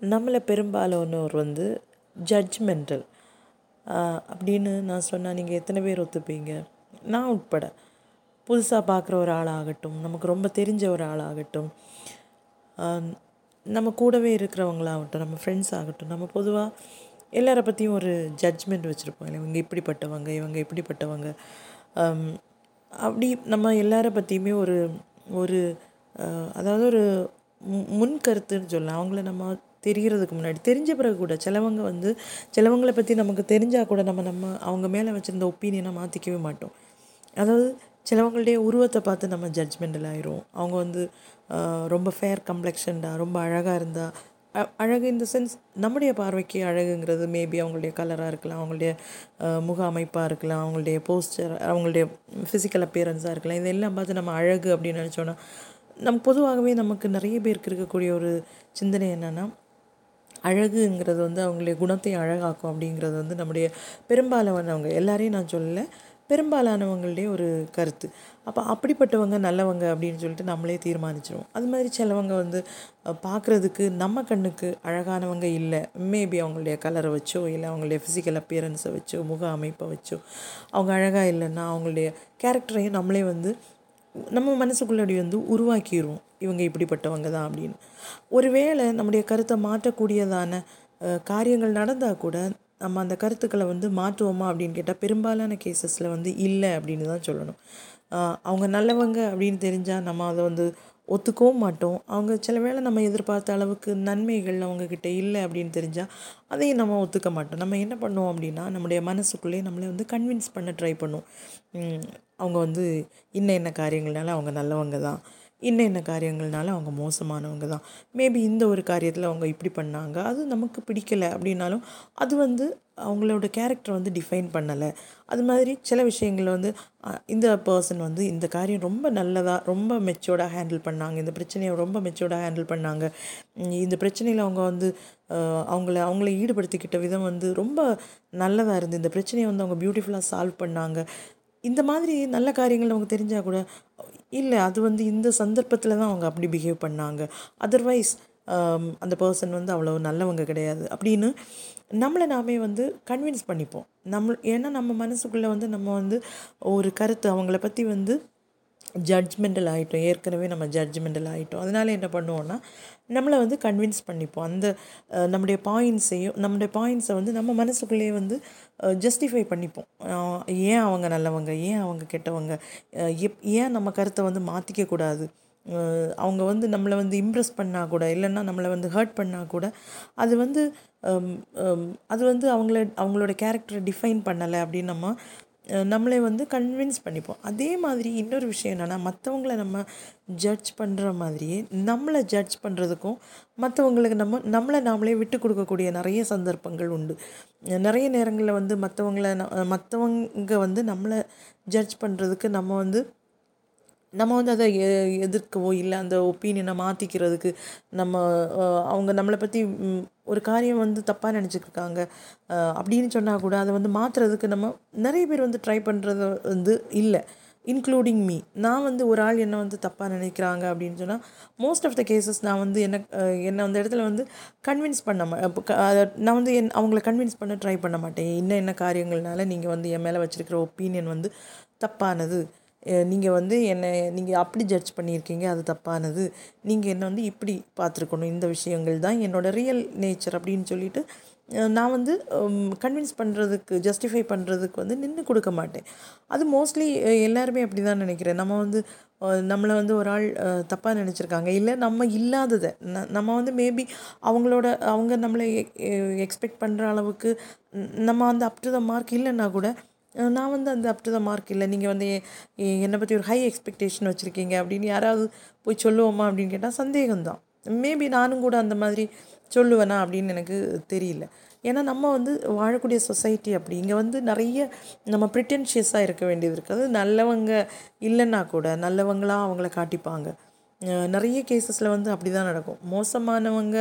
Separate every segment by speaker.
Speaker 1: நம்மளை பெரும்பாலானோர் வந்து ஜட்ஜ்மெண்டல் அப்படின்னு நான் சொன்னால் நீங்கள் எத்தனை பேர் ஒத்துப்பீங்க? நான் உட்பட. புதுசாக பார்க்குற ஒரு ஆளாகட்டும் நமக்கு ரொம்ப தெரிஞ்ச ஒரு ஆளாகட்டும் நம்ம கூடவே இருக்கிறவங்களாகட்டும் நம்ம ஃப்ரெண்ட்ஸ் ஆகட்டும் நம்ம பொதுவாக எல்லாரை பற்றியும் ஒரு ஜட்ஜ்மெண்ட் வச்சுருப்போம். இல்லை இவங்க இப்படிப்பட்டவங்க இவங்க இப்படிப்பட்டவங்க. அப்படி நம்ம எல்லாரை பற்றியுமே ஒரு ஒரு அதாவது ஒரு மு- முன் கருத்துன்னு சொல்லலாம். அவங்கள நம்ம தெரிகிறதுக்கு முன்னாடி தெரிஞ்ச பிறகு கூட சிலவங்க வந்து சிலவங்களை பற்றி நமக்கு தெரிஞ்சால் கூட நம்ம நம்ம அவங்க மேலே வச்சுருந்த ஒப்பீனியனை மாற்றிக்கவே மாட்டோம். அதாவது சிலவங்களுடைய உருவத்தை பார்த்து நம்ம ஜட்ஜ்மெண்டல் ஆயிரும். அவங்க வந்து ரொம்ப ஃபேர் கம்ப்ளெக்ஷன்டா ரொம்ப அழகாக இருந்தால் அழகு இந்த சென்ஸ் நம்முடைய பார்வைக்கு அழகுங்கிறது மேபி அவங்களுடைய கலராக இருக்கலாம் அவங்களுடைய முக அமைப்பாக இருக்கலாம் அவங்களுடைய போஸ்டர் அவங்களுடைய ஃபிசிக்கல் அப்பியரன்ஸாக இருக்கலாம். இதெல்லாம் பார்த்து நம்ம அழகு அப்படின்னு நினச்சோன்னா நம் பொதுவாகவே நமக்கு நிறைய பேருக்கு இருக்கக்கூடிய ஒரு சிந்தனை என்னென்னா அழகுங்கிறது வந்து அவங்களுடைய குணத்தை அழகாக்கும் அப்படிங்கிறது வந்து நம்முடைய பெரும்பாலானவங்க எல்லாரையும் நான் சொல்லலை பெரும்பாலானவங்களுடைய ஒரு கருத்து. அப்போ அப்படிப்பட்டவங்க நல்லவங்க அப்படின்னு சொல்லிட்டு நம்மளே தீர்மானிச்சிருவோம். அது மாதிரி சிலவங்க வந்து பார்க்குறதுக்கு நம்ம கண்ணுக்கு அழகானவங்க இல்லை. மேபி அவங்களுடைய கலரை வச்சோ இல்லை அவங்களுடைய ஃபிசிக்கல் அப்பியரன்ஸை வச்சோ முக அமைப்பை வச்சோ அவங்க அழகாக இல்லைன்னா அவங்களுடைய கேரக்டரையும் நம்மளே வந்து நம்ம மனசுக்குள்ளடி வந்து உருவாக்கிடுவோம் இவங்க இப்படிப்பட்டவங்க தான் அப்படின்னு. ஒருவேளை நம்முடைய கருத்தை மாற்றக்கூடியதான காரியங்கள் நடந்தால் கூட நம்ம அந்த கருத்துக்களை வந்து மாற்றுவோமா அப்படின்னு கேட்டால் பெரும்பாலான கேசஸில் வந்து இல்லை அப்படின்னு தான் சொல்லணும். அவங்க நல்லவங்க அப்படின்னு தெரிஞ்சால் நம்ம அதை வந்து ஒத்துக்கவும் மாட்டோம். அவங்க சில வேளை நம்ம எதிர்பார்த்த அளவுக்கு நன்மைகள் அவங்கக்கிட்ட இல்லை அப்படின்னு தெரிஞ்சால் அதையும் நம்ம ஒத்துக்க மாட்டோம். நம்ம என்ன பண்ணுவோம் அப்படின்னா நம்முடைய மனசுக்குள்ளேயே நம்மளை வந்து கன்வின்ஸ் பண்ண ட்ரை பண்ணுவோம். அவங்க வந்து இன்ன என்ன காரியங்கள்னால அவங்க நல்லவங்க தான். இன்ன என்ன காரியங்கள்னால அவங்க மோசமானவங்க தான். மேபி இந்த ஒரு காரியத்தில் அவங்க இப்படி பண்ணாங்க. அது நமக்கு பிடிக்கல அப்படின்னாலும் அது வந்து அவங்களோட கேரக்டர் வந்து டிஃபைன் பண்ணலை. அது மாதிரி சில விஷயங்கள் வந்து இந்த பர்சன் வந்து இந்த காரியம் ரொம்ப நல்லதாக ரொம்ப மெச்சோர்டாக ஹேண்டில் பண்ணாங்க. இந்த பிரச்சனையை ரொம்ப மெச்சோர்டாக ஹேண்டில் பண்ணாங்க. இந்த பிரச்சனையில் அவங்க வந்து அவங்கள அவங்கள ஈடுபடுத்திக்கிட்ட விதம் வந்து ரொம்ப நல்லதாக இருந்து இந்த பிரச்சனையை வந்து அவங்க பியூட்டிஃபுல்லாக சால்வ் பண்ணாங்க. இந்த மாதிரி நல்ல காரியங்கள் நமக்கு தெரிஞ்சால் கூட இல்லை அது வந்து இந்த சந்தர்ப்பத்தில் தான் அவங்க அப்படி பிஹேவ் பண்ணாங்க. அதர்வைஸ் um, அந்த பர்சன் வந்து அவ்வளோ நல்லவங்க கிடையாது. அப்படின்னு நம்மளை நாமே வந்து கன்வின்ஸ் பண்ணிப்போம். நம்ம ஏன்னா நம்ம மனசுக்குள்ளே வந்து நம்ம வந்து ஒரு கருத்து அவங்கள பற்றி வந்து ஜட்ஜ்மெண்டல் ஆகிட்டோம் ஏற்கனவே நம்ம ஜட்ஜ்மெண்டல் ஆகிட்டோம் அதனால என்ன பண்ணுவோம்னா நம்மளை வந்து கன்வின்ஸ் பண்ணிப்போம். அந்த நம்முடைய பாயிண்ட்ஸையும் நம்முடைய பாயிண்ட்ஸை வந்து நம்ம மனசுக்குள்ளேயே வந்து ஜஸ்டிஃபை பண்ணிப்போம். ஏன் அவங்க நல்லவங்க? ஏன் அவங்க கெட்டவங்க? எப் ஏன் நம்ம கருத்தை வந்து மாற்றிக்க கூடாது? அவங்க வந்து நம்மளை வந்து இம்ப்ரெஸ் பண்ணால் கூட இல்லைன்னா நம்மளை வந்து ஹர்ட் பண்ணால் கூட அது வந்து அது வந்து அவங்கள அவங்களோட கேரக்டரை டிஃபைன் பண்ணலை அப்படின்னு நம்ம நம்மளை வந்து கன்வின்ஸ் பண்ணிப்போம். அதே மாதிரி இன்னொரு விஷயம் என்னென்னா மற்றவங்கள நம்ம ஜட்ஜ் பண்ணுற மாதிரியே நம்மளை ஜட்ஜ் பண்ணுறதுக்கும் மற்றவங்களுக்கு நம்ம நம்மளை நாமளே விட்டு கொடுக்கக்கூடிய நிறைய சந்தர்ப்பங்கள் உண்டு. நிறைய நேரங்களில் வந்து மற்றவங்கள மற்றவங்க வந்து நம்மளை ஜட்ஜ் பண்ணுறதுக்கு நம்ம வந்து நம்ம வந்து அதை எ- எதிர்க்கவோ இல்லை அந்த ஒப்பீனியனை மாற்றிக்கிறதுக்கு நம்ம அவங்க நம்மளை பற்றி ஒரு காரியம் வந்து தப்பாக நினச்சிருக்காங்க அப்படின்னு சொன்னால் கூட அதை வந்து மாற்றுறதுக்கு நம்ம நிறைய பேர் வந்து ட்ரை பண்ணுறது வந்து இல்லை. இன்க்ளூடிங் மீ நான் வந்து ஒரு ஆள் என்னை வந்து தப்பாக நினைக்கிறாங்க அப்படின்னு சொன்னால் மோஸ்ட் ஆஃப் த கேசஸ் நான் வந்து என்ன என்னை அந்த இடத்துல வந்து கன்வின்ஸ் பண்ண மா நான் வந்து என் அவங்கள கன்வின்ஸ் பண்ண ட்ரை பண்ண மாட்டேன். இன்னும் என்ன காரியங்கள்னால நீங்கள் வந்து என் மேலே வச்சுருக்கிற ஒப்பீனியன் வந்து தப்பானது. நீங்கள் வந்து என்னை நீங்கள் அப்படி ஜட்ஜ் பண்ணியிருக்கீங்க அது தப்பானது. நீங்கள் என்னை வந்து இப்படி பார்த்துருக்கணும். இந்த விஷயங்கள் தான் என்னோட ரியல் நேச்சர் அப்படின்னு சொல்லிட்டு நான் வந்து கன்வின்ஸ் பண்ணுறதுக்கு ஜஸ்டிஃபை பண்ணுறதுக்கு வந்து நின்று கொடுக்க மாட்டேன். அது மோஸ்ட்லி எல்லாருமே அப்படி தான் நினைக்கிறேன். நம்ம வந்து நம்மளை வந்து ஒரு ஆள் தப்பாக நினச்சிருக்காங்க. இல்லை நம்ம இல்லாததை ந- நம்ம வந்து மேபி அவங்களோட அவங்க நம்மளை எக்ஸ்பெக்ட் பண்ணுற அளவுக்கு நம்ம அந்த அப் டு த மார்க் இல்லைன்னா கூட நான் வந்து அந்த அப் டு த மார்க் இல்லை. நீங்கள் வந்து என்னை பற்றி ஒரு ஹை எக்ஸ்பெக்டேஷன் வச்சுருக்கீங்க அப்படின்னு யாராவது போய் சொல்லுவோமா அப்படின்னு கேட்டால் சந்தேகம்தான். மேபி நானும் கூட அந்த மாதிரி சொல்லுவேனா அப்படின்னு எனக்கு தெரியல. ஏன்னா நம்ம வந்து வாழக்கூடிய சொசைட்டி அப்படி. இங்கே வந்து நிறைய நம்ம ப்ரிட்டென்ஷியஸாக இருக்க வேண்டியது இருக்குது அது நல்லவங்க இல்லைன்னா கூட நல்லவங்களாக அவங்கள காட்டிப்பாங்க. நிறைய கேசஸில் வந்து அப்படி தான் நடக்கும். மோசமானவங்க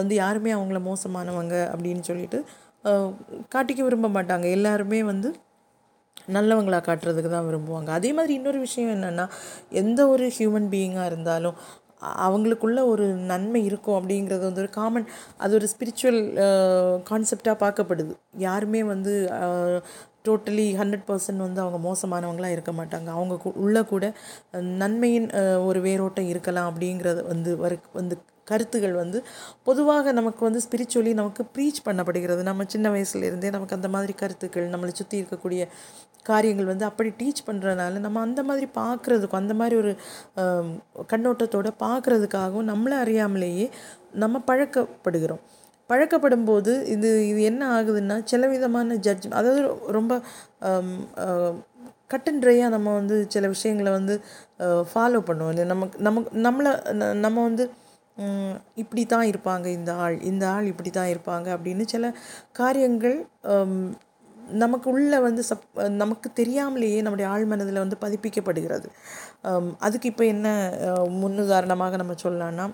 Speaker 1: வந்து யாருமே அவங்கள மோசமானவங்க அப்படின்னு சொல்லிட்டு காட்டிக்க விரும்ப மாட்டாங்க. எல்லாருமே வந்து நல்லவங்களாக காட்டுறதுக்கு தான் விரும்புவாங்க. அதே மாதிரி இன்னொரு விஷயம் என்னென்னா எந்த ஒரு ஹியூமன் பீயிங்காக இருந்தாலும் அவங்களுக்குள்ள ஒரு நன்மை இருக்கும் அப்படிங்கிறது வந்து ஒரு காமன் அது ஒரு ஸ்பிரிச்சுவல் கான்செப்டாக பார்க்கப்படுது. யாருமே வந்து டோட்டலி ஹண்ட்ரட் பர்சன்ட் வந்து அவங்க மோசமானவங்களாக இருக்க மாட்டாங்க. அவங்க உள்ளே உள்ள கூட நன்மையின் ஒரு வேரோட்டம் இருக்கலாம் அப்படிங்கிறது வந்து வரு வந்து கருத்துகள் வந்து பொதுவாக நமக்கு வந்து ஸ்பிரிச்சுவலி நமக்கு ப்ரீச் பண்ணப்படுகிறது. நம்ம சின்ன வயசுலேருந்தே நமக்கு அந்த மாதிரி கருத்துக்கள் நம்மளை சுற்றி இருக்கக்கூடிய காரியங்கள் வந்து அப்படி டீச் பண்ணுறதுனால நம்ம அந்த மாதிரி பார்க்குறதுக்கும் அந்த மாதிரி ஒரு கண்ணோட்டத்தோடு பார்க்குறதுக்காகவும் நம்மளை அறியாமலேயே நம்ம பழக்கப்படுகிறோம். பழக்கப்படும் போது இது இது என்ன ஆகுதுன்னா சில விதமான ஜட்ஜ் அதாவது ரொம்ப கட் அண்ட் ட்ரையாக நம்ம வந்து சில விஷயங்களை வந்து ஃபாலோ பண்ணுவோம். இல்லை நமக்கு நமக்கு நம்மளை நம்ம வந்து இப்படி தான் இருப்பாங்க இந்த ஆள் இந்த ஆள் இப்படி தான் இருப்பாங்க அப்படின்னு சில காரியங்கள் நமக்கு உள்ள வந்து சப் நமக்கு தெரியாமலேயே நம்முடைய ஆழ் மனதில் வந்து பதிப்பிக்கப்படுகிறது. அதுக்கு இப்போ என்ன முன்னுதாரணமாக நம்ம சொல்லலான்னா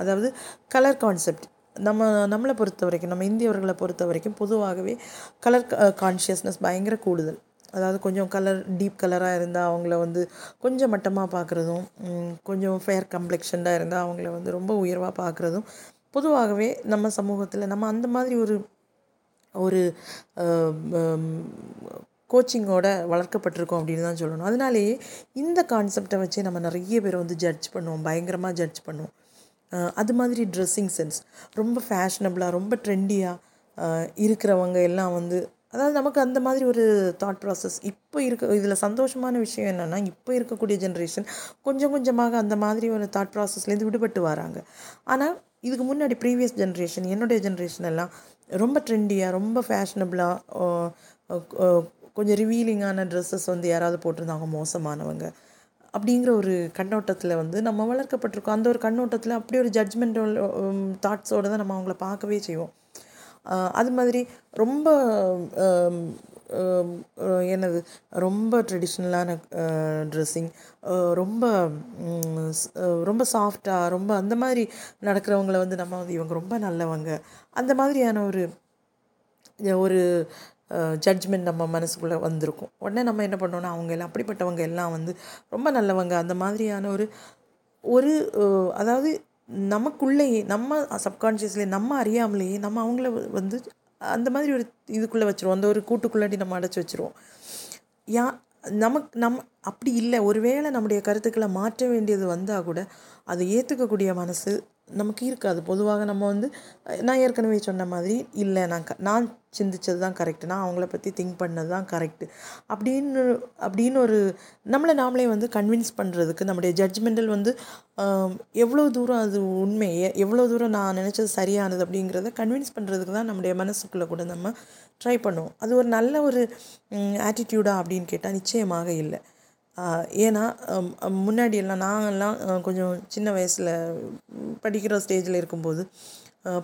Speaker 1: அதாவது கலர் கான்செப்ட் நம்ம நம்மளை பொறுத்த வரைக்கும் நம்ம இந்தியவர்களை பொறுத்த வரைக்கும் பொதுவாகவே கலர் கான்ஷியஸ்னஸ் பயங்கர கூடுதல். அதாவது கொஞ்சம் கலர் டீப் கலராக இருந்தால் அவங்கள வந்து கொஞ்சம் மட்டமாக பார்க்குறதும் கொஞ்சம் ஃபேர் கம்ப்ளெக்ஷன்டாக இருந்தால் அவங்கள வந்து ரொம்ப உயர்வாக பார்க்குறதும் பொதுவாகவே நம்ம சமூகத்தில் நம்ம அந்த மாதிரி ஒரு ஒரு கோச்சிங்கோட வளர்க்கப்பட்டிருக்கோம் அப்படின்னு தான் சொல்லணும். அதனாலேயே இந்த கான்செப்டை வச்சு நம்ம நிறைய பேர் வந்து ஜட்ஜ் பண்ணுவோம் பயங்கரமாக ஜட்ஜ் பண்ணுவோம். அது மாதிரி ட்ரெஸ்ஸிங் சென்ஸ் ரொம்ப ஃபேஷனபிளாக ரொம்ப ட்ரெண்டியாக இருக்கிறவங்க எல்லாம் வந்து அதாவது நமக்கு அந்த மாதிரி ஒரு தாட் ப்ராசஸ் இப்போ இருக்க இதில் சந்தோஷமான விஷயம் என்னென்னா இப்போ இருக்கக்கூடிய ஜென்ரேஷன் கொஞ்சம் கொஞ்சமாக அந்த மாதிரி ஒரு தாட் ப்ராசஸ்லேருந்து விடுபட்டு வராங்க. ஆனால் இதுக்கு முன்னாடி ப்ரீவியஸ் ஜென்ரேஷன் என்னுடைய ஜென்ரேஷன் எல்லாம் ரொம்ப ட்ரெண்டியாக ரொம்ப ஃபேஷனபிளாக கொஞ்சம் ரிவீலிங்கான ட்ரெஸ்ஸஸ் வந்து யாராவது போட்டிருந்தாங்க மோசமானவங்க. அப்படிங்கிற ஒரு கண்ணோட்டத்தில் வந்து நம்ம வளர்க்கப்பட்டிருக்கோம். அந்த ஒரு கண்ணோட்டத்தில் அப்படி ஒரு ஜட்ஜ்மெண்ட் தாட்ஸோடு தான் நம்ம அவங்கள பார்க்கவே செய்வோம். அது மாதிரி ரொம்ப என்னது ரொம்ப ட்ரெடிஷ்னலான ட்ரெஸ்ஸிங் ரொம்ப ரொம்ப சாஃப்டாக ரொம்ப அந்த மாதிரி நடக்கிறவங்கள வந்து நம்ம வந்து இவங்க ரொம்ப நல்லவங்க. அந்த மாதிரியான ஒரு ஒரு ஜட்ஜ்மெண்ட் நம்ம மனசுக்குள்ளே வந்திருக்கும். உடனே நம்ம என்ன பண்ணோன்னா அவங்க எல்லாம் அப்படிப்பட்டவங்க எல்லாம் வந்து ரொம்ப நல்லவங்க. அந்த மாதிரியான ஒரு ஒரு அதாவது நமக்குள்ளேயே நம்ம சப்கான்ஷியஸ்லேயே நம்ம அறியாமலேயே நம்ம அவங்கள வந்து அந்த மாதிரி ஒரு இதுக்குள்ளே வச்சுருவோம். அந்த ஒரு கூட்டுக்குள்ளாடி நம்ம அடைச்சி வச்சுருவோம். யா நமக்கு நம் அப்படி இல்லை. ஒருவேளை நம்முடைய கருத்துக்களை மாற்ற வேண்டியது வந்தால் கூட அதை ஏற்றுக்கக்கூடிய மனசு நமக்கு இருக்காது. பொதுவாக நம்ம வந்து நான் ஏற்கனவே சொன்ன மாதிரி இல்லை நான் க நான் சிந்திச்சது தான் கரெக்டு நான் அவங்கள பற்றி திங்க் பண்ணது தான் கரெக்டு அப்படின்னு அப்படின்னு ஒரு நம்மளை நாமளே வந்து கன்வின்ஸ் பண்ணுறதுக்கு நம்முடைய ஜட்ஜ்மெண்டல் வந்து எவ்வளோ தூரம் அது உண்மை எவ்வளோ தூரம் நான் நினச்சது சரியானது அப்படிங்கிறத கன்வின்ஸ் பண்ணுறதுக்கு தான் நம்முடைய மனசுக்குள்ளே கூட நம்ம ட்ரை பண்ணுவோம். அது ஒரு நல்ல ஒரு ஆட்டிடியூடா அப்படின்னு கேட்டால் நிச்சயமாக இல்லை. ஏன்னா முன்னாடியெல்லாம் முன்னாடி எல்லாம் நாங்கெல்லாம் கொஞ்சம் சின்ன வயசில் படிக்கிற ஸ்டேஜில் இருக்கும்போது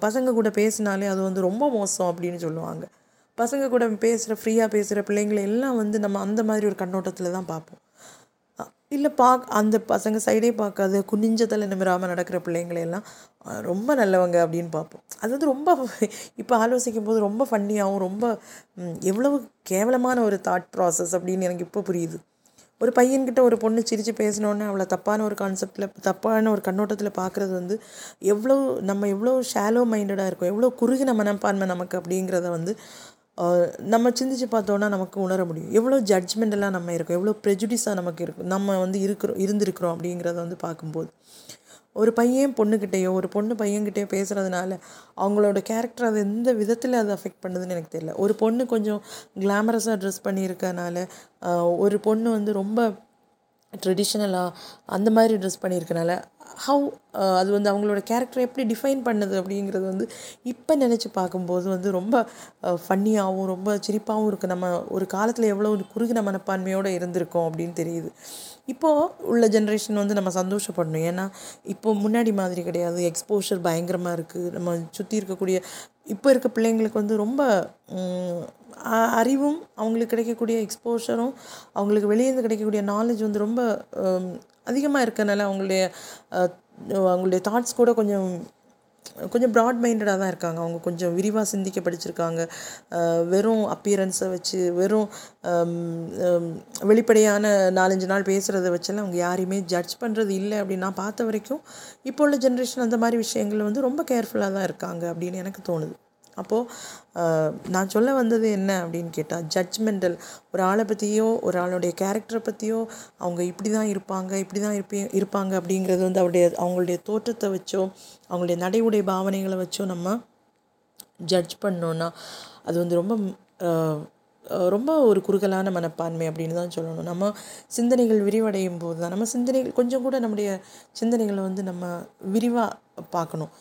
Speaker 1: பசங்க கூட பேசினாலே அது வந்து ரொம்ப மோசம் அப்படின்னு சொல்லுவாங்க. பசங்க கூட பேசுகிற ஃப்ரீயாக பேசுகிற பிள்ளைங்களை எல்லாம் வந்து நம்ம அந்த மாதிரி ஒரு கண்ணோட்டத்தில் தான் பார்ப்போம். இல்லை பார்க் அந்த பசங்க சைடே பார்க்காத குனிஞ்ச தலை நிமிராமல் நடக்கிற பிள்ளைங்களையெல்லாம் ரொம்ப நல்லவங்க அப்படின்னு பார்ப்போம். அது வந்து ரொம்ப இப்போ ஆலோசிக்கும் போது ரொம்ப ஃபன்னியாகவும் ரொம்ப எவ்வளவு கேவலமான ஒரு தாட் ப்ராசஸ் அப்படின்னு எனக்கு இப்போ புரியுது. ஒரு பையன்கிட்ட ஒரு பொண்ணு சிரித்து பேசினோன்னே அவளை தப்பான ஒரு கான்செப்டில் தப்பான ஒரு கண்ணோட்டத்தில் பார்க்குறது வந்து எவ்வளோ நம்ம எவ்வளோ ஷாலோ மைண்டடாக இருக்கும் எவ்வளோ குறுகின மனப்பான்மை நமக்கு அப்படிங்கிறத வந்து நம்ம சிந்திச்சு பார்த்தோன்னா நமக்கு உணர முடியும். எவ்வளோ ஜட்ஜ்மெண்டெல்லாம் நம்ம இருக்கோம் எவ்வளோ ப்ரெஜுடிஸாக நமக்கு இருக்கும் நம்ம வந்து இருக்கிறோம் இருந்திருக்கிறோம் அப்படிங்கிறத வந்து பார்க்கும்போது. ஒரு பையன் பொண்ணுக்கிட்டேயோ ஒரு பொண்ணு பையன்கிட்டயோ பேசுகிறதுனால அவங்களோட கேரக்டர் அது எந்த விதத்தில் அது அஃபெக்ட் பண்ணுதுன்னு எனக்கு தெரியல. ஒரு பொண்ணு கொஞ்சம் கிளாமரஸாக ட்ரெஸ் பண்ணியிருக்கனால ஒரு பொண்ணு வந்து ரொம்ப ட்ரெடிஷ்னலாக அந்த மாதிரி ட்ரெஸ் பண்ணியிருக்கனால ஹவு அது வந்து அவங்களோட கேரக்டரை எப்படி டிஃபைன் பண்ணுது அப்படிங்கிறது வந்து இப்போ நினச்சி பார்க்கும்போது வந்து ரொம்ப ஃபன்னியாகவும் ரொம்ப சிரிப்பாகவும் இருக்குது நம்ம ஒரு காலத்தில் எவ்வளோ ஒரு குறுகின மனப்பான்மையோடு இருந்திருக்கோம் அப்படின்னு தெரியுது. இப்போது உள்ள ஜென்ரேஷன் வந்து நம்ம சந்தோஷப்படணும். ஏன்னா இப்போ முன்னாடி மாதிரி கிடையாது. எக்ஸ்போஷர் பயங்கரமாக இருக்குது நம்ம சுற்றி இருக்கக்கூடிய இப்போ இருக்க பிள்ளைங்களுக்கு வந்து ரொம்ப அறிவும் அவங்களுக்கு கிடைக்கக்கூடிய எக்ஸ்போஷரும் அவங்களுக்கு வெளியேருந்து கிடைக்கக்கூடிய நாலேஜ் வந்து ரொம்ப அதிகமாக இருக்கனால அவங்களுடைய அவங்களுடைய தாட்ஸ் கூட கொஞ்சம் கொஞ்சம் ப்ராட் மைண்டடாக தான் இருக்காங்க. அவங்க கொஞ்சம் விரிவாக சிந்திக்க படிச்சிருக்காங்க. வெறும் அப்பியரன்ஸை வச்சு வெறும் வெளிப்படையான நாலஞ்சு நாள் பேசுகிறத வச்செல்லாம் அவங்க யாரையுமே ஜட்ஜ் பண்ணுறது இல்லை அப்படின்னு நான் பார்த்த வரைக்கும் இப்போ உள்ள ஜென்ரேஷன் அந்த மாதிரி விஷயங்கள் வந்து ரொம்ப கேர்ஃபுல்லாக தான் இருக்காங்க அப்படின்னு எனக்கு தோணுது. அப்போது நான் சொல்ல வந்தது என்ன அப்படின்னு கேட்டால் ஜட்ஜ்மெண்டல் ஒரு ஆளை பற்றியோ ஒரு ஆளுடைய கேரக்டரை பற்றியோ அவங்க இப்படி தான் இருப்பாங்க இப்படி தான் இருப்பே இருப்பாங்க அப்படிங்கிறது வந்து அவருடைய அவங்களுடைய தோற்றத்தை வச்சோ அவங்களுடைய நடை உடை பாவனைகளை வச்சோ நம்ம ஜட்ஜ் பண்ணோன்னா அது வந்து ரொம்ப ரொம்ப ஒரு குறுகலான மனப்பான்மை அப்படின்னு தான் சொல்லணும். நம்ம சிந்தனைகள் விரிவடையும் போது தான் நம்ம சிந்தனைகள் கொஞ்சம் கூட நம்முடைய சிந்தனைகளை வந்து நம்ம விரிவாக பார்க்கணும்.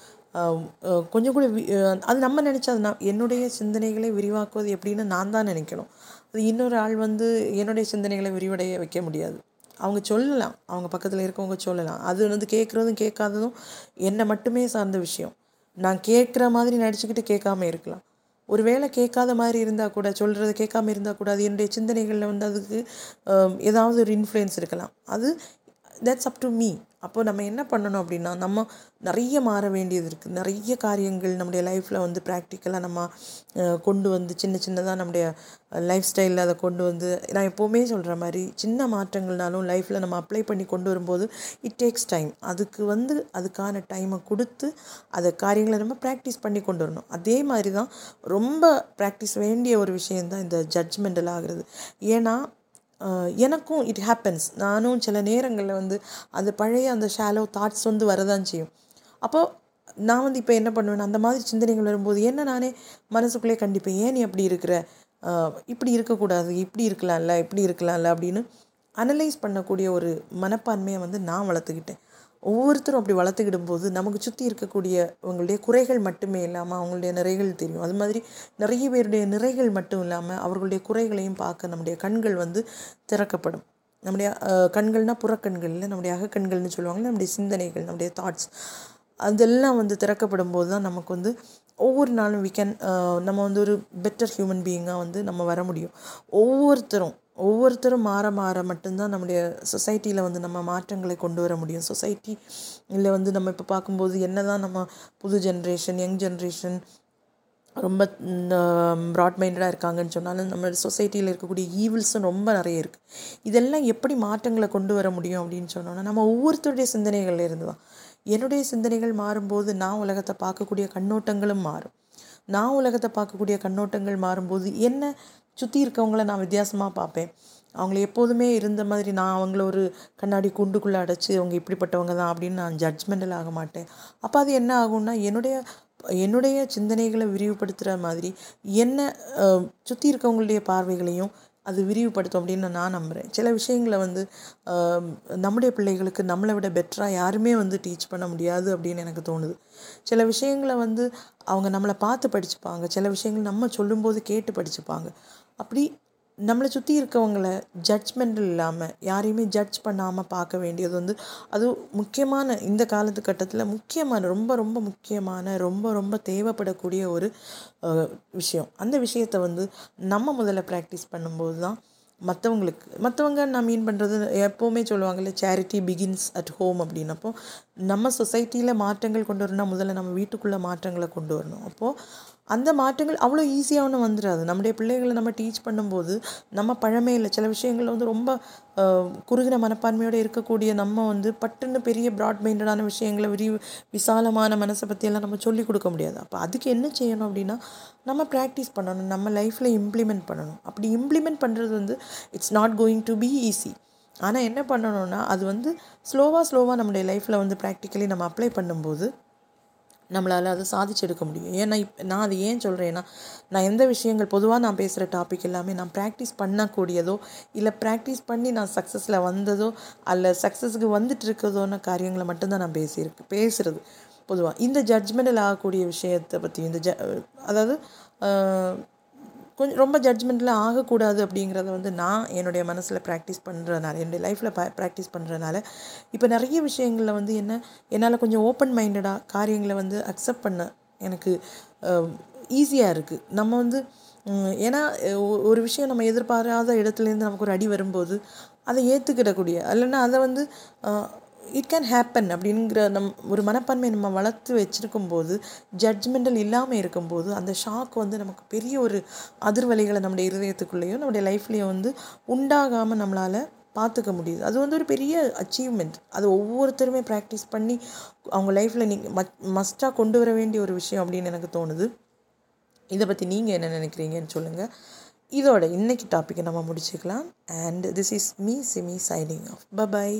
Speaker 1: கொஞ்சம் கூட வி- அது நம்ம நினச்சா அது நான் என்னுடைய சிந்தனைகளை விரிவாக்குவது எப்படின்னு நான் தான் நினைக்கணும். அது இன்னொரு ஆள் வந்து என்னுடைய சிந்தனைகளை விரிவடைய வைக்க முடியாது. அவங்க சொல்லலாம். அவங்க பக்கத்தில் இருக்கவங்க சொல்லலாம். அது வந்து கேட்குறதும் கேட்காததும் என்னை மட்டுமே சார்ந்த விஷயம். நான் கேட்குற மாதிரி நடிச்சுக்கிட்டு கேட்காம இருக்கலாம். ஒரு வேளை கேட்காத மாதிரி இருந்தால் கூட சொல்கிறது கேட்காம இருந்தால் கூட அது என்னுடைய சிந்தனைகளில் வந்து அதுக்கு ஏதாவது ஒரு இன்ஃப்ளூயன்ஸ் இருக்கலாம். அது தட்ஸ் அப் டு மீ அப்போது நம்ம என்ன பண்ணணும் அப்படின்னா நம்ம நிறைய மாற வேண்டியது இருக்குது நிறைய காரியங்கள் நம்முடைய லைஃப்பில் வந்து ப்ராக்டிக்கலாக நம்ம கொண்டு வந்து சின்ன சின்னதாக நம்முடைய லைஃப் ஸ்டைலில் அதை கொண்டு வந்து நான் எப்போவுமே சொல்கிற மாதிரி சின்ன மாற்றங்கள்னாலும் லைஃப்பில் நம்ம அப்ளை பண்ணி கொண்டு வரும்போது இட் டேக்ஸ் டைம் அதுக்கு வந்து அதுக்கான டைமை கொடுத்து அதை காரியங்களை நம்ம ப்ராக்டிஸ் பண்ணி கொண்டு வரணும். அதே மாதிரி தான் ரொம்ப ப்ராக்டிஸ் வேண்டிய ஒரு விஷயந்தான் இந்த ஜட்ஜ்மெண்டல் ஆகிறது. ஏன்னா எனக்கும் இட் ஹேப்பன்ஸ் நானும் சில நேரங்களில் வந்து அந்த பழைய அந்த ஷாலோ தாட்ஸ் வந்து வரதான் செய்யும். அப்போது நான் வந்து இப்போ என்ன பண்ணுவேன்? அந்த மாதிரி சிந்தனைகள் வரும்போது என்ன நானே மனசுக்குள்ளே கண்டிப்பேன் ஏன் நீ அப்படி இருக்கிற? இப்படி இருக்கக்கூடாது இப்படி இருக்கலாம்ல இப்படி இருக்கலாம்ல அப்படின்னு அனலைஸ் பண்ணக்கூடிய ஒரு மனப்பான்மையை வந்து நான் வளர்த்துக்கிட்டேன். ஒவ்வொருத்தரும் அப்படி வளர்த்துக்கிடும் போது நமக்கு சுற்றி இருக்கக்கூடிய அவங்களுடைய குறைகள் மட்டுமே இல்லாமல் அவங்களுடைய நிறைகள் தெரியும். அது மாதிரி நிறைய பேருடைய நிறைகள் மட்டும் இல்லாமல் அவர்களுடைய குறைகளையும் பார்க்க நம்முடைய கண்கள் வந்து திறக்கப்படும். நம்முடைய கண்கள்னால் புறக்கண்கள் இல்லை நம்முடைய அகக்கண்கள்னு சொல்லுவாங்க நம்முடைய சிந்தனைகள் நம்முடைய தாட்ஸ் அதெல்லாம் வந்து திறக்கப்படும் போது தான் நமக்கு வந்து ஒவ்வொரு நாளும் வி கேன் நம்ம வந்து ஒரு பெட்டர் ஹியூமன் பீயிங்காக வந்து நம்ம வர முடியும். ஒவ்வொருத்தரும் ஒவ்வொருத்தரும் மாற மாற மட்டும்தான் நம்முடைய சொசைட்டியில் வந்து நம்ம மாற்றங்களை கொண்டு வர முடியும். சொசைட்டி இல்லை வந்து நம்ம இப்போ பார்க்கும்போது என்ன தான் நம்ம புது ஜென்ரேஷன் யங் ஜென்ரேஷன் ரொம்ப ப்ராட் மைண்டடாக இருக்காங்கன்னு சொன்னாலும் நம்ம சொசைட்டியில் இருக்கக்கூடிய ஈவில்ஸும் ரொம்ப நிறைய இருக்குது இதெல்லாம் எப்படி மாற்றங்களை கொண்டு வர முடியும் அப்படின்னு சொன்னோன்னா நம்ம ஒவ்வொருத்தருடைய சிந்தனைகள்ல இருந்து தான். என்னுடைய சிந்தனைகள் மாறும்போது நான் உலகத்தை பார்க்கக்கூடிய கண்ணோட்டங்களும் மாறும். நான் உலகத்தை பார்க்கக்கூடிய கண்ணோட்டங்கள் மாறும்போது என்ன சுற்றி இருக்கவங்கள நான் வித்தியாசமாக பார்ப்பேன். அவங்கள எப்போதுமே இருந்த மாதிரி நான் அவங்கள ஒரு கண்ணாடி குண்டுக்குள்ளே அடைச்சி அவங்க இப்படிப்பட்டவங்க தான் அப்படின்னு நான் ஜட்ஜ்மெண்டல் ஆக மாட்டேன். அப்போ அது என்ன ஆகும்னா என்னுடைய என்னுடைய சிந்தனைகளை விரிவுபடுத்துகிற மாதிரி என்ன சுற்றி இருக்கவங்களுடைய பார்வைகளையும் அது விரிவுபடுத்தும் அப்படின்னு நான் நம்புகிறேன் சில விஷயங்களை வந்து நம்முடைய பிள்ளைகளுக்கு நம்மளை விட பெட்டராக யாருமே வந்து டீச் பண்ண முடியாது அப்படின்னு எனக்கு தோணுது. சில விஷயங்களை வந்து அவங்க நம்மளை பார்த்து படிச்சுப்பாங்க. சில விஷயங்கள் நம்ம சொல்லும்போது கேட்டு படிச்சுப்பாங்க. அப்படி நம்மளை சுற்றி இருக்கவங்கள ஜட்ஜ்மெண்டல் இல்லாமல் யாரையுமே ஜட்ஜ் பண்ணாமல் பார்க்க வேண்டியது வந்து அது முக்கியமான இந்த காலத்துக்கட்டத்தில் முக்கியமான ரொம்ப ரொம்ப முக்கியமான ரொம்ப ரொம்ப தேவைப்படக்கூடிய ஒரு விஷயம். அந்த விஷயத்தை வந்து நம்ம முதல்ல ப்ராக்டிஸ் பண்ணும்போது தான் மற்றவங்களுக்கு மற்றவங்க நான் மீன் பண்ணுறது எப்போவுமே சொல்லுவாங்கல்ல சேரிட்டி பிகின்ஸ் அட் ஹோம் அப்படின்னப்போ நம்ம சொசைட்டியில் மாற்றங்கள் கொண்டு வரணும்னா முதல்ல நம்ம வீட்டுக்குள்ளே மாற்றங்களை கொண்டு வரணும். அப்போது அந்த மாற்றங்கள் அவ்வளோ ஈஸியாக ஒன்றும் வந்துடாது நம்முடைய பிள்ளைகளை நம்ம டீச் பண்ணும்போது நம்ம பழமையில் சில விஷயங்கள் வந்து ரொம்ப குறுகின மனப்பான்மையோடு இருக்கக்கூடிய நம்ம வந்து பட்டுன்னு பெரிய ப்ராட் மைண்டடான விஷயங்களை விரி விசாலமான மனசை பற்றியெல்லாம் நம்ம சொல்லிக் கொடுக்க முடியாது. அப்போ அதுக்கு என்ன செய்யணும் அப்படின்னா நம்ம ப்ராக்டிஸ் பண்ணணும். நம்ம லைஃப்பில் இம்ப்ளிமெண்ட் பண்ணணும். அப்படி இம்ப்ளிமெண்ட் பண்ணுறது வந்து it's not going to be easy ஆனால் என்ன பண்ணணும்னா அது வந்து ஸ்லோவாக ஸ்லோவாக நம்முடைய லைஃப்பில் வந்து ப்ராக்டிக்கலி நம்ம அப்ளை பண்ணும்போது நம்மளால் அதை சாதிச்செடுக்க முடியும். ஏன்னா இப் நான் அது ஏன் சொல்கிறேன்னா நான் எந்த விஷயங்கள் பொதுவாக நான் பேசுகிற டாபிக் எல்லாமே நான் ப்ராக்டிஸ் பண்ணக்கூடியதோ இல்லை ப்ராக்டிஸ் பண்ணி நான் சக்ஸஸில் வந்ததோ அல்ல சக்ஸஸுக்கு வந்துட்டு இருக்கிறதோன காரியங்களை மட்டும்தான் நான் பேசியிருக்கு பேசுகிறது பொதுவாக இந்த ஜட்ஜ்மெண்டில் ஆகக்கூடிய விஷயத்தை பற்றி இந்த ஜ அதாவது கொஞ்சம் ரொம்ப ஜட்ஜ்மெண்ட்டில் ஆகக்கூடாது அப்படிங்கிறத வந்து நான் என்னுடைய மனசில் ப்ராக்டிஸ் பண்ணுறதுனால என்னுடைய லைஃப்பில் ப ப்ராக்டிஸ் பண்ணுறதுனால இப்போ நிறைய விஷயங்களில் வந்து என்ன என்னால் கொஞ்சம் ஓப்பன் மைண்டடாக காரியங்களை வந்து அக்செப்ட் பண்ண எனக்கு ஈஸியாக இருக்குது நம்ம வந்து ஏன்னா ஒரு விஷயம் நம்ம எதிர்பாராத இடத்துலேருந்து நமக்கு ஒரு அடி வரும்போது அதை ஏற்றுக்கிடக்கூடிய இல்லைன்னா அதை வந்து இட் கேன் ஹேப்பன் அப்படிங்கிற நம் ஒரு மனப்பான்மை நம்ம வளர்த்து வச்சுருக்கும் போது ஜட்ஜ்மெண்டல் இல்லாமல் இருக்கும்போது அந்த ஷாக் வந்து நமக்கு பெரிய ஒரு அதிர்வலைகளை நம்முடைய இருதயத்துக்குள்ளேயும் நம்முடைய லைஃப்லேயோ வந்து உண்டாகாமல் நம்மளால் பார்த்துக்க முடியுது. அது வந்து ஒரு பெரிய அச்சீவ்மெண்ட் அது ஒவ்வொருத்தருமே ப்ராக்டிஸ் பண்ணி அவங்க லைஃப்பில் நீங்கள் மச் மஸ்ட்டாக கொண்டு வர வேண்டிய ஒரு விஷயம் அப்படின்னு எனக்கு தோணுது. இதை பற்றி நீங்கள் என்ன நினைக்கிறீங்கன்னு சொல்லுங்கள் இதோட இன்னைக்கு டாப்பிக்கை நம்ம முடிச்சுக்கலாம். And this is me Simi signing off bye bye